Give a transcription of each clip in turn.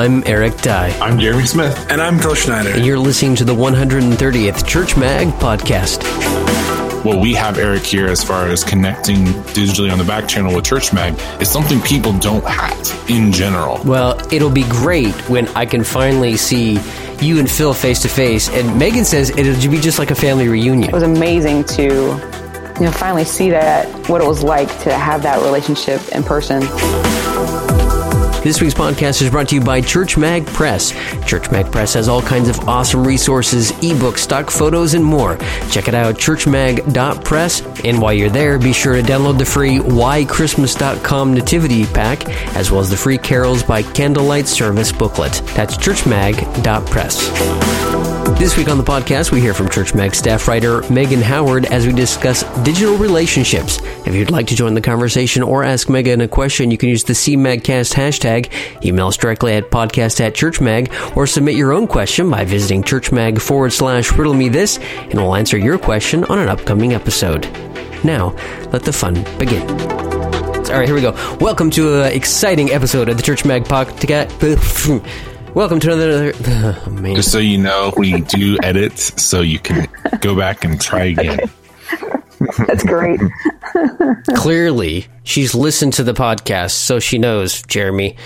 I'm Eric Dye. I'm Jeremy Smith. And I'm Phil Schneider. And you're listening to the 130th Church Mag podcast. What we have Eric here as far as connecting digitally on the back channel with Church Mag is something people don't have in general. Well, it'll be great when I can finally see you and Phil face to face. And Megan says it'll be just like a family reunion. It was amazing to you know finally see that what it was like to have that relationship in person. This week's podcast is brought to you by Church Mag Press. Church Mag Press has all kinds of awesome resources, ebooks, stock photos, and more. Check it out, churchmag.press. And while you're there, be sure to download the free whychristmas.com nativity pack, as well as the free Carols by Candlelight Service booklet. That's churchmag.press. This week on the podcast, we hear from Church Mag staff writer Megan Howard as we discuss digital relationships. If you'd like to join the conversation or ask Megan a question, you can use the CMAGcast hashtag, email us directly at podcast at churchmag, or submit your own question by visiting churchmag forward slash riddle me this, and we'll answer your question on an upcoming episode. Now, let the fun begin. All right, here we go. Welcome to an exciting episode of the Church Mag podcast. Welcome to another. Oh, man. Just so you know, we do edits, so you can go back and try again. That's great. Clearly, she's listened to the podcast, so she knows Jeremy.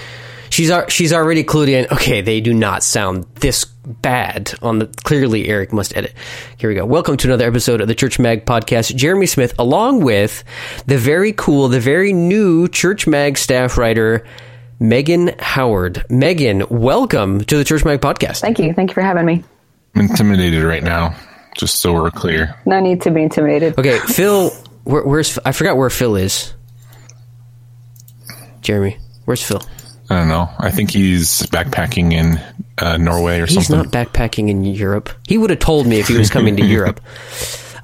She's she's already clued in. Okay, they do not sound this bad on the. Clearly, Eric must edit. Here we go. Welcome to another episode of the Church Mag podcast. Jeremy Smith, along with the very cool, the very new Church Mag staff writer Megan Howard. Megan, welcome to the Church Mag podcast. Thank you. Thank you for having me. I'm intimidated right now, just so we're clear. No need to be intimidated. Okay, Phil, where, where's I forgot where Phil is. Jeremy, where's Phil? I don't know. I think he's backpacking in uh, Norway or he's something. He's not backpacking in Europe. He would have told me if he was coming to Europe.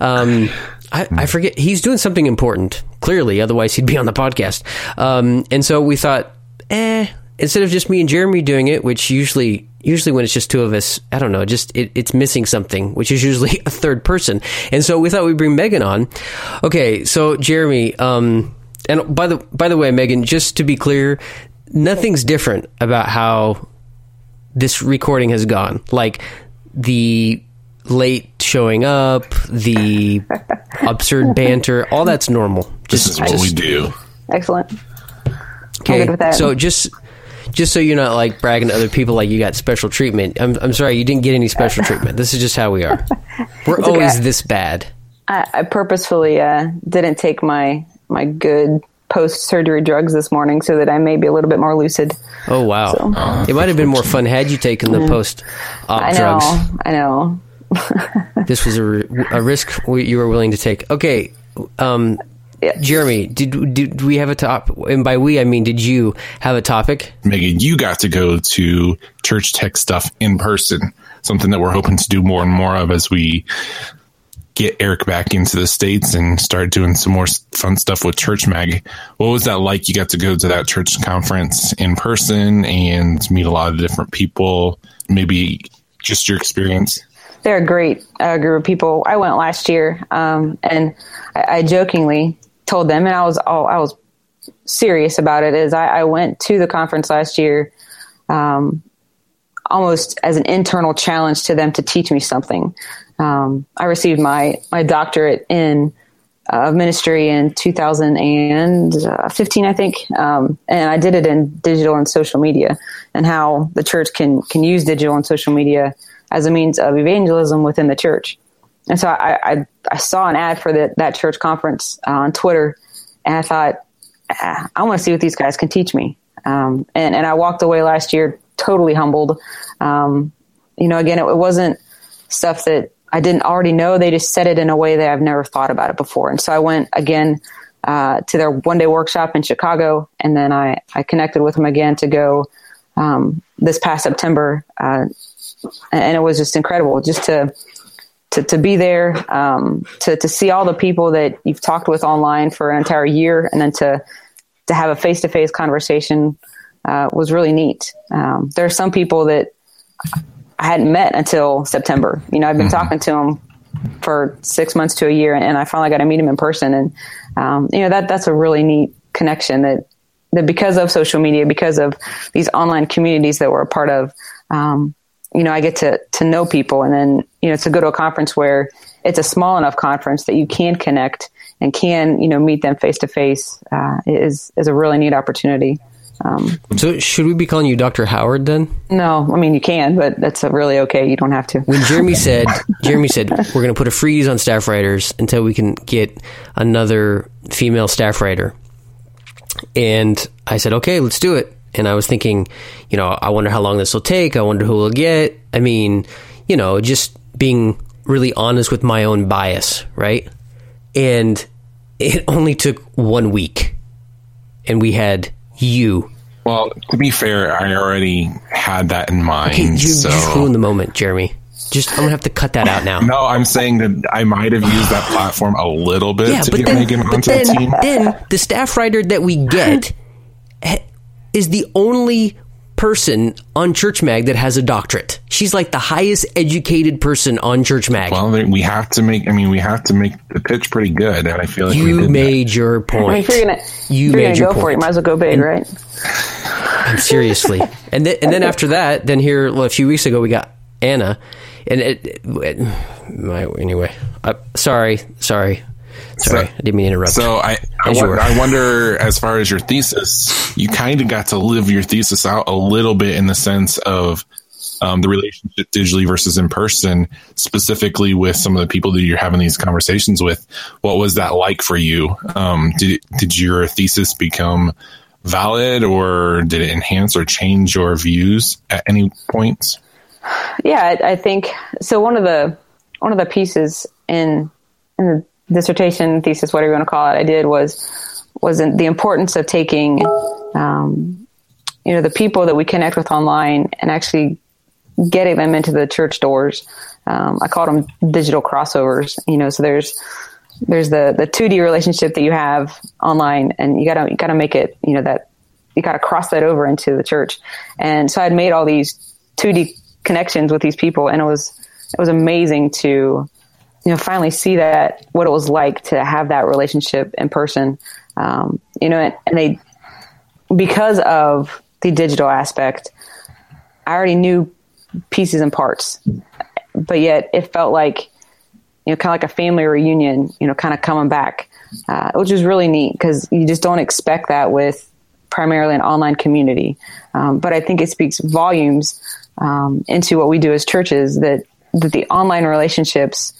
Um, I, I, forget. He's doing something important, clearly. Otherwise, he'd be on the podcast. Um, and so we thought, eh, instead of just me and Jeremy doing it, which usually usually when it's just two of us, I don't know, just it, it's missing something, which is usually a third person. And so we thought we'd bring Megan on. Okay, so Jeremy, um, and by the by the way, Megan, just to be clear, nothing's different about how this recording has gone. Like the late showing up, the absurd banter, all that's normal. Just, this is what just, we do. Excellent. Okay, so just just so you're not like bragging to other people like you got special treatment. I'm I'm sorry, you didn't get any special treatment. This is just how we are. We're it's always this bad. I, I purposefully uh, didn't take my my good post surgery drugs this morning so that I may be a little bit more lucid. Oh wow! So, oh, it might have been more fun had you taken the post op drugs. I know. this was a, a risk you were willing to take. Okay, um, Jeremy, did did we have a top? And by we, I mean, did you have a topic? Megan, you got to go to church tech stuff in person. Something that we're hoping to do more and more of as we get Eric back into the states and start doing some more fun stuff with Church Mag. What was that like? You got to go to that church conference in person and meet a lot of different people. Maybe just your experience. They're a great uh, group of people. I went last year, um, and I, I jokingly told them, and I was all, I was serious about it. Is I, I went to the conference last year, um, almost as an internal challenge to them to teach me something. Um, I received my my doctorate in uh, ministry in 2015, I think, um, and I did it in digital and social media, and how the church can can use digital and social media as a means of evangelism within the church. And so I, I, I saw an ad for the, that church conference uh, on Twitter, and I thought, ah, I want to see what these guys can teach me. Um, and, and I walked away last year totally humbled. Um, you know, again, it, it, wasn't stuff that I didn't already know. They just said it in a way that I've never thought about it before. And so I went again uh, to their one day workshop in Chicago, and then I, I connected with them again to go um, this past September. Uh, and it was just incredible just to to, to be there, um, to, to see all the people that you've talked with online for an entire year, and then to, to have a face to face conversation uh, was really neat. Um, there are some people that I hadn't met until September. You know, I've been mm-hmm. talking to them for six months to a year, and I finally got to meet them in person. And um, you know that that's a really neat connection that that because of social media, because of these online communities that we're a part of, um, you know, I get to to know people, and then you know, to go to a conference where it's a small enough conference that you can connect and can you know meet them face to face is is a really neat opportunity. Um, so should we be calling you Dr. Howard then? No, I mean you can, but that's really okay. You don't have to. When Jeremy said, Jeremy said we're going to put a freeze on staff writers until we can get another female staff writer, and I said, okay, let's do it. And I was thinking, you know, I wonder how long this will take. I wonder who will get. I mean, you know, just being really honest with my own bias, right? And it only took one week, and we had you. Well, to be fair, I already had that in mind. Okay, you so. just ruined the moment, Jeremy. Just I'm gonna have to cut that out now. no, I'm saying that I might have used that platform a little bit yeah, to get then, Megan onto then, the team. Then the staff writer that we get is the only person on Church Mag that has a doctorate. She's like the highest educated person on Church Mag. Well, we have to make. I mean, we have to make the pitch pretty good, and I feel like you made that. your point. I mean, if you're gonna, you you're made your go point. for it. You might as well go big, and, right? I'm seriously, and then and then after that, then here well, a few weeks ago we got Anna, and it, it my, anyway. Uh, sorry, sorry. Sorry, so, I didn't mean to interrupt. So I, I, I, wonder, as far as your thesis, you kind of got to live your thesis out a little bit in the sense of um, the relationship digitally versus in person, specifically with some of the people that you're having these conversations with. What was that like for you? Um, did did your thesis become valid, or did it enhance or change your views at any points? Yeah, I, I think so. One of the one of the pieces in in the dissertation thesis, whatever you want to call it, I did was was the importance of taking, um, you know, the people that we connect with online and actually getting them into the church doors. Um, I called them digital crossovers. You know, so there's there's the the 2D relationship that you have online, and you gotta you gotta make it. You know that you gotta cross that over into the church. And so I'd made all these 2D connections with these people, and it was it was amazing to you know, finally see that what it was like to have that relationship in person. Um, you know, and, and they, because of the digital aspect, I already knew pieces and parts, but yet it felt like, you know, kind of like a family reunion, you know, kind of coming back, uh, which is really neat because you just don't expect that with primarily an online community. Um, but I think it speaks volumes um, into what we do as churches that that the online relationships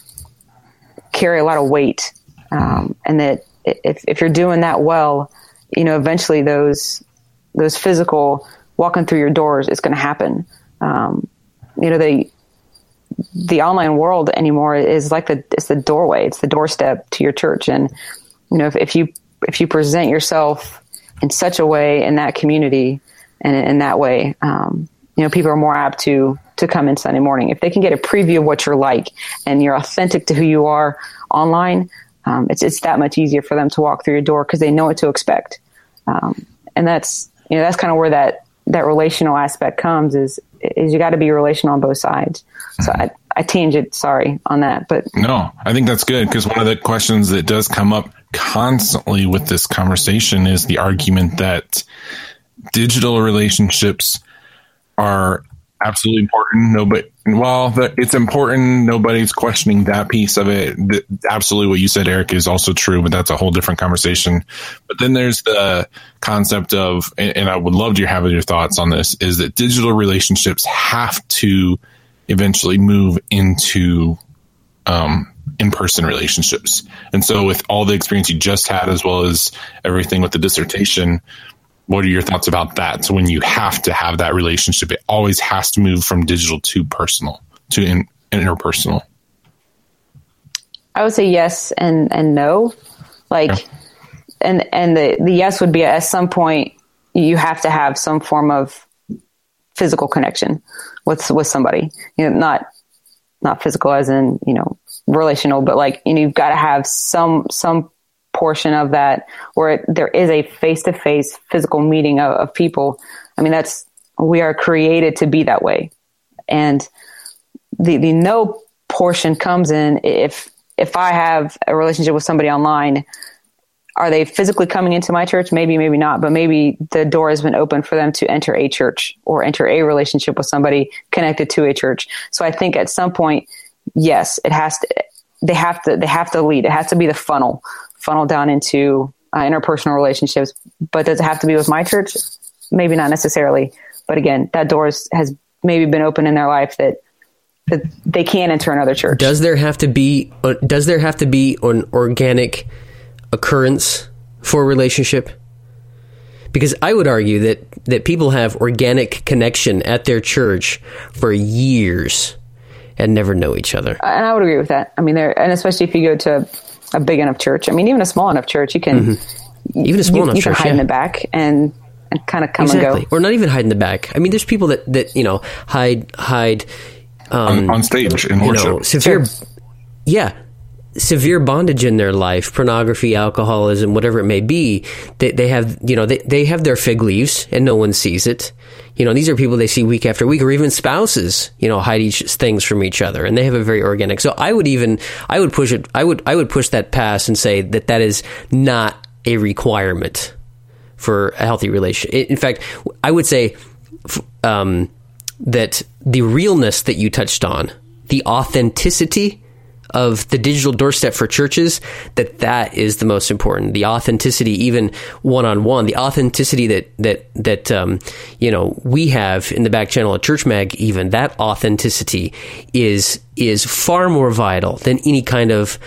carry a lot of weight, um, and that if if you're doing that well, you know, eventually those those physical walking through your doors is going to happen. Um, you know, the the online world anymore is like the it's the doorway, it's the doorstep to your church, and you know, if, if you if you present yourself in such a way in that community and in that way, um, you know, people are more apt to to come in Sunday morning. If they can get a preview of what you're like and you're authentic to who you are online, um, it's it's that much easier for them to walk through your door because they know what to expect. Um, and that's you know that's kind of where that that relational aspect comes is is you got to be relational on both sides. So I, I tangent, sorry on that, but no, I think that's good because one of the questions that does come up constantly with this conversation is the argument that digital relationships are absolutely important. Nobody, well, it's important. Nobody's questioning that piece of it. The, absolutely, what you said, Eric, is also true, but that's a whole different conversation. But then there's the concept of, and, and I would love to have your thoughts on this, is that digital relationships have to eventually move into um, in-person relationships. And so, with all the experience you just had, as well as everything with the dissertation, what are your thoughts about that? So when you have to have that relationship, it always has to move from digital to personal to in, interpersonal. I would say yes and and no. Like, yeah. and and the the yes would be at some point you have to have some form of physical connection with with somebody. You know, not not physical as in you know relational, but like you know you've got to have some some portion of that where there is a face to face physical meeting of, of people. I mean, that's, we are created to be that way. And the, the no portion comes in if, if I have a relationship with somebody online, are they physically coming into my church? Maybe, maybe not, but maybe the door has been open for them to enter a church or enter a relationship with somebody connected to a church. So I think at some point, yes, it has to, they have to, they have to lead. It has to be the funnel, funnel down into uh, interpersonal relationships. But does it have to be with my church? Maybe not necessarily. But again, that door has maybe been open in their life that that they can enter another church. Does there have to be uh, does there have to be an organic occurrence for a relationship? Because I would argue that that people have organic connection at their church for years and never know each other. And I would agree with that. I mean, there, and especially if you go to a big enough church. I mean, even a small enough church, you can mm-hmm. even a small you, enough you church can hide yeah. in the back and and kind of come exactly. and go, or not even hide in the back. I mean, there's people that that you know hide hide um, on, on, stage in worship. You know, severe, yeah, severe bondage in their life, pornography, alcoholism, whatever it may be. They, they have, you know, they, they have their fig leaves and no one sees it. You know, these are people they see week after week, or even spouses, you know, hide each things from each other, and they have a very organic. So I would even, I would push it, I would, I would push that past and say that that is not a requirement for a healthy relationship. In fact, I would say, um, that the realness that you touched on, the authenticity of the digital doorstep for churches, that that is the most important. The authenticity, even one on one, the authenticity that that that um, you know we have in the back channel at Church Mag, even that authenticity is is far more vital than any kind of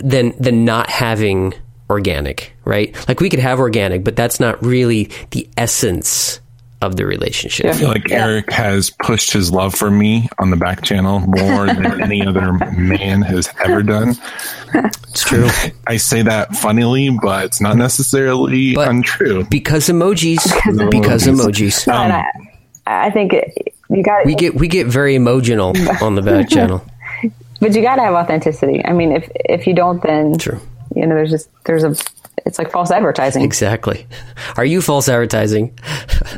than than not having organic, right? Like we could have organic, but that's not really the essence of the relationship. I feel like yeah. Eric has pushed his love for me on the back channel more than any other man has ever done. It's true. I say that funnily, but it's not necessarily but untrue. Because emojis. because emojis. Um, I, I, think it, you got we get we get very emotional on the back channel. But you got to have authenticity. I mean, if if you don't, then true. You know, there's just there's a it's like false advertising. Exactly. Are you false advertising?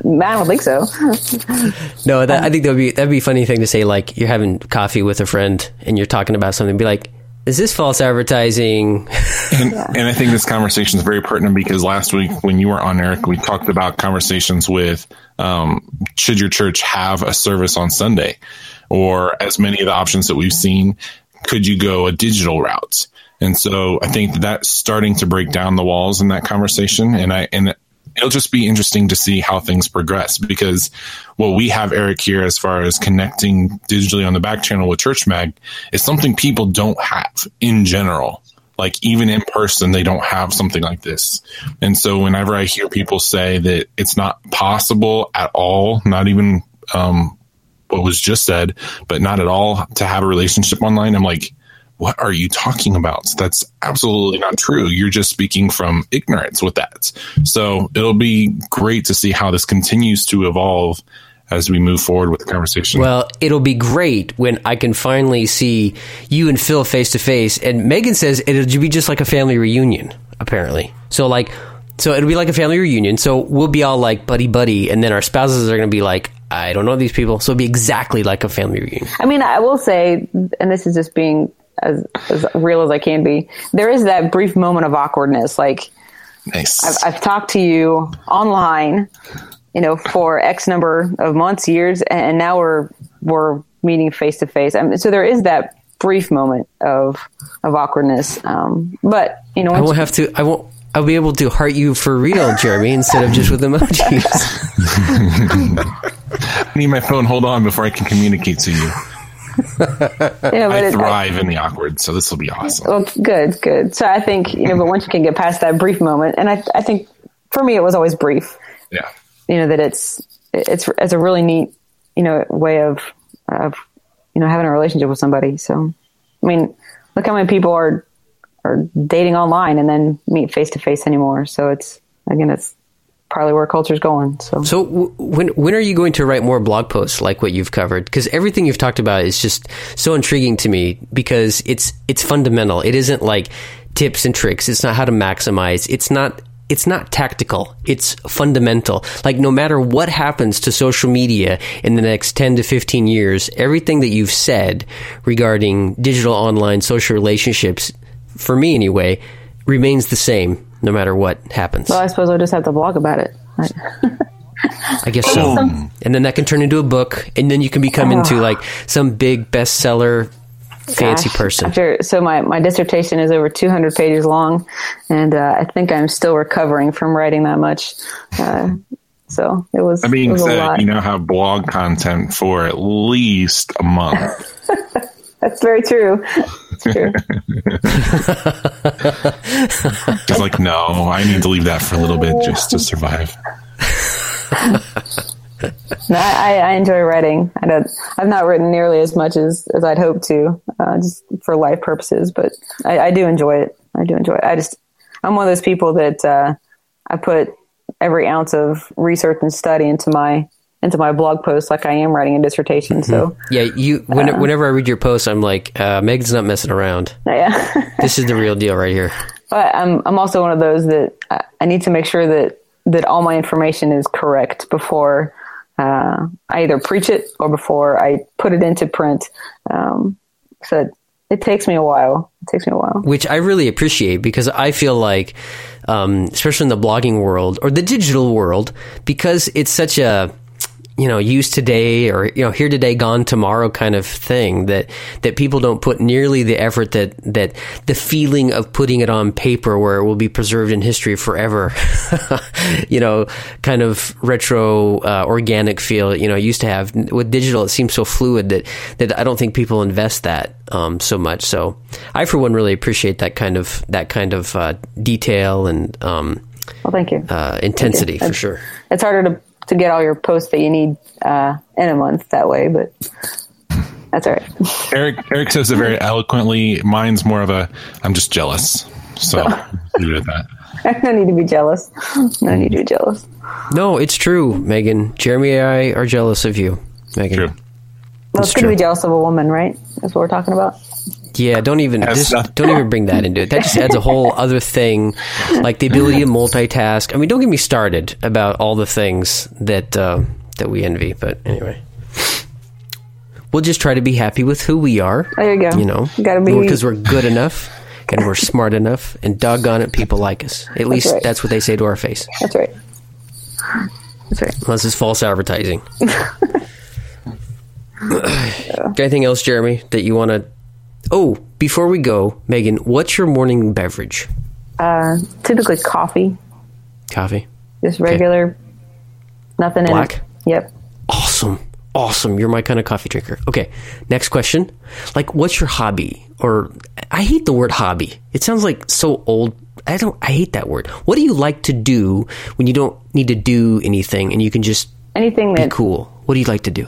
I don't think so. no, that, I think that'd be that'd be a funny thing to say. Like you're having coffee with a friend and you're talking about something. Be like, is this false advertising? and, and, I think this conversation is very pertinent because last week when you were on, Eric, we talked about conversations with um, should your church have a service on Sunday, or as many of the options that we've seen, could you go a digital route? And so I think that's starting to break down the walls in that conversation. And I, and it'll just be interesting to see how things progress because what we have Eric here as far as connecting digitally on the back channel with Church Mag is something people don't have in general. Like even in person, they don't have something like this. And so whenever I hear people say that it's not possible at all, not even, um, what was just said, but not at all to have a relationship online, I'm like, what are you talking about? That's absolutely not true. You're just speaking from ignorance with that. So it'll be great to see how this continues to evolve as we move forward with the conversation. Well, it'll be great when I can finally see you and Phil face to face. And Megan says it'll be just like a family reunion, apparently. So, like, so it'll be like a family reunion. So we'll be all like buddy buddy, and then our spouses are going to be like, I don't know these people. So it'll be exactly like a family reunion. I mean, I will say, and this is just being as, as real as I can be, there is that brief moment of awkwardness. Like, nice. I've, I've talked to you online, you know, for X number of months, years, and now we're we're meeting face to face. I so there is that brief moment of of awkwardness. Um, but you know, I won't have to. I won't. I'll be able to heart you for real, Jeremy, instead of just with emojis. I need my phone. Hold on before I can communicate to you. Yeah, I thrive I, in the awkward, so this will be awesome. Well, good, good. So I think you know, but once you can get past that brief moment, and I, I think for me it was always brief. Yeah, you know that it's it's it's a really neat you know way of of you know having a relationship with somebody. So I mean, look how many people are are dating online and then meet face to face anymore. So it's again, it's probably where culture's going. So, so w- when when are you going to write more blog posts like what you've covered? Because everything you've talked about is just so intriguing to me because it's it's fundamental. It isn't like tips and tricks. It's not how to maximize. It's not it's not tactical. It's fundamental. Like no matter what happens to social media in the next 10 to 15 years, everything that you've said regarding digital online social relationships for me anyway remains the same no matter what happens. Well, I suppose I'll just have to blog about it. I, I guess so. And then that can turn into a book, and then you can become into like some big bestseller fancy Gosh, person. After, so my, my dissertation is over 200 pages long, and uh, I think I'm still recovering from writing that much. Uh, so it was. That it being was a said, lot. you now have blog content for at least a month. That's very true. It's true. Just like, no, I need to leave that for a little bit just to survive. no, I, I enjoy writing. I don't, I've not written nearly as much as, as I'd hoped to, uh, just for life purposes, but I, I do enjoy it. I do enjoy it. I just, I'm one of those people that uh, I put every ounce of research and study into my into my blog post like I am writing a dissertation. So yeah, you. When, Uh. whenever I read your posts, I'm like, uh, Megan's not messing around. yeah. This is the real deal right here. But I'm I'm also one of those that I, I need to make sure that that all my information is correct before uh, I either preach it or before I put it into print. Um, so it, it takes me a while. It takes me a while. which I really appreciate because I feel like, um, especially in the blogging world or the digital world, because it's such a you know use today or you know here today gone tomorrow kind of thing that that people don't put nearly the effort that that the feeling of putting it on paper where it will be preserved in history forever you know kind of retro uh, organic feel you know used to have. With digital it seems so fluid that that I don't think people invest that um, so much. So I for one really appreciate that kind of that kind of uh, detail and um, Well, thank you. uh, intensity for That's- sure. It's harder to to get all your posts that you need uh, in a month that way, but that's all right. Eric Eric says it very eloquently. Mine's more of a I'm just jealous. So leave it at that. no need to be jealous. No need to be jealous. No, it's true, Megan. Jeremy and I are jealous of you, Megan. True. Well, That's it's good to be jealous of a woman, right? That's what we're talking about. Yeah, don't even just, don't even bring that into it. That just adds a whole other thing, like the ability to multitask. I mean, don't get me started about all the things that uh, that we envy. But anyway, we'll just try to be happy with who we are. There you go. You know, gotta be- because we're good enough and we're smart enough, and doggone it, people like us. At least right. that's what they say to our face. That's right. That's right. Unless it's false advertising. Anything else, Jeremy, that you want to? Oh, before we go, Megan, what's your morning beverage? Uh, typically coffee, Coffee. just regular, nothing Black? in it. Yep. Awesome. Awesome. You're my kind of coffee drinker. Okay. Next question. Like, what's your hobby? Or, I hate the word hobby. It sounds like so old. I don't, I hate that word. What do you like to do when you don't need to do anything and you can just Anything be that cool? What do you like to do?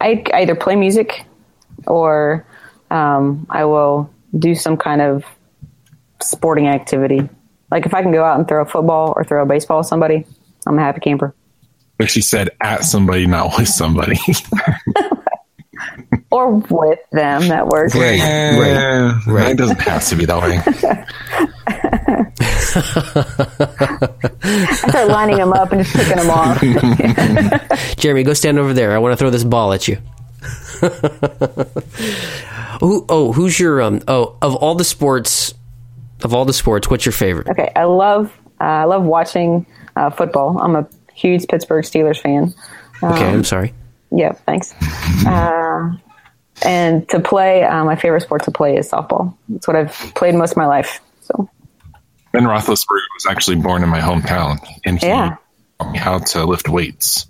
I either play music or um, I will do some kind of sporting activity. Like if I can go out and throw a football or throw a baseball with somebody, I'm a happy camper. But she said at somebody, not with somebody. Or with them, that works. Right. Yeah, right. It doesn't have to be that way. I start lining them up and just picking them off. Jeremy, go stand over there. I want to throw this ball at you. Who, oh, who's your um? Oh, of all the sports, of all the sports, what's your favorite? Okay, I love uh, I love watching uh, football. I'm a huge Pittsburgh Steelers fan. Okay, I'm sorry. Yeah, thanks. Uh, and to play, uh, my favorite sport to play is softball. It's what I've played most of my life. So Ben Roethlisberger was actually born in my hometown, and he Yeah. taught me how to lift weights.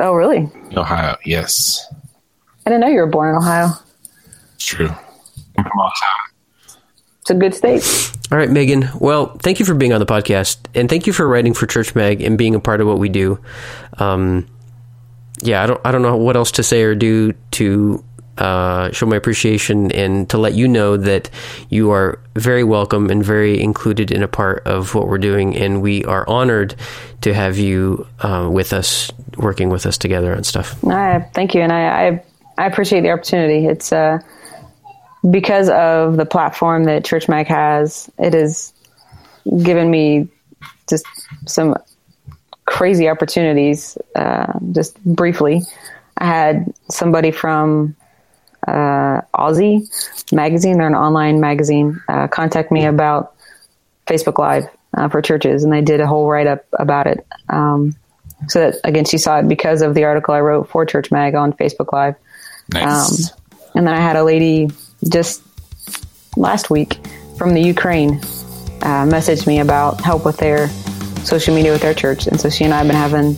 Oh, really? Ohio, yes, I didn't know you were born in Ohio. it's true. I'm from Ohio. It's a good state. All right, Megan. Well, thank you for being on the podcast, and thank you for writing for Church Mag and being a part of what we do. Um, yeah, I don't, I don't know what else to say or do to uh, show my appreciation and to let you know that you are very welcome and very included in a part of what we're doing, and we are honored to have you uh, with us, working with us together on stuff. I thank you, and I I, I appreciate the opportunity. It's uh, because of the platform that Church Mag has. It has given me just some crazy opportunities. Uh, just briefly, I had somebody from uh, Aussie magazine, they're an online magazine, uh, contact me about Facebook Live uh, for churches, and they did a whole write up about it. Um, so that again, she saw it because of the article I wrote for Church Mag on Facebook Live. Nice. Um, and then I had a lady just last week from the Ukraine uh, message me about help with their social media with their church, and so she and I have been having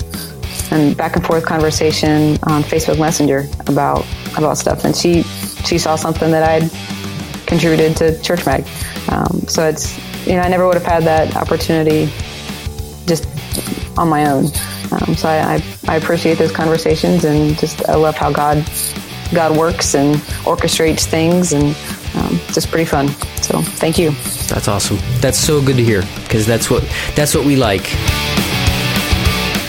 a back and forth conversation on Facebook Messenger about about stuff, and she she saw something that I'd contributed to Church Mag, um, so it's you know I never would have had that opportunity just on my own. Um, so I, I, I appreciate those conversations and just I love how God God works and orchestrates things and um, just pretty fun. So thank you. That's awesome. That's so good to hear because that's what that's what we like.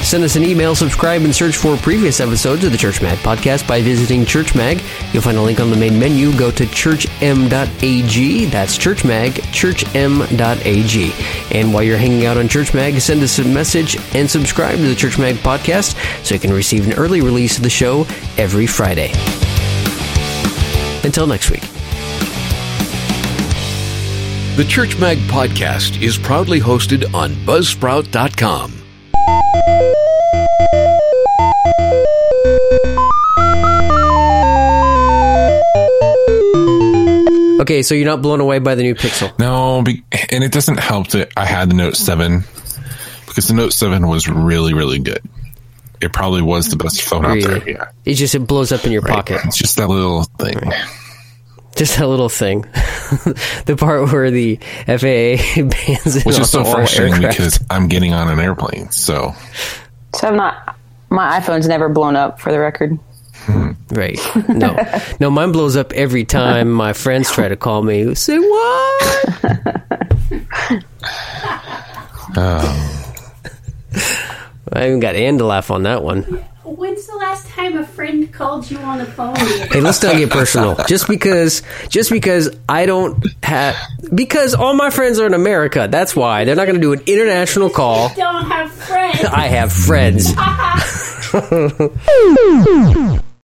Send us an email, subscribe, and search for previous episodes of the Church Mag podcast by visiting Church Mag. You'll find a link on the main menu. Go to churchm.ag. That's Church Mag, churchm.ag. And while you're hanging out on Church Mag, send us a message and subscribe to the Church Mag podcast so you can receive an early release of the show every Friday. Until next week. The Church Mag podcast is proudly hosted on Buzzsprout.com. Okay, so you're not blown away by the new Pixel. No, be, and it doesn't help that I had the Note 7 because the Note 7 was really, really good. It probably was the best phone out there. Yeah. It just it blows up in your pocket. It's just that little thing. Just that little thing. the part where the FAA bans it Which is so frustrating aircraft. because I'm getting on an airplane. So So I'm not. My iPhone's never blown up, for the record. Hmm. Right. No. No, mine blows up every time my friends try to call me. Say what? Um, I even got Ann to laugh on that one. When's the last time a friend called you on the phone? Hey, let's not get personal. Just because, just because I don't have, because all my friends are in America. That's why they're not going to do an international call. Don't have friends. I have friends.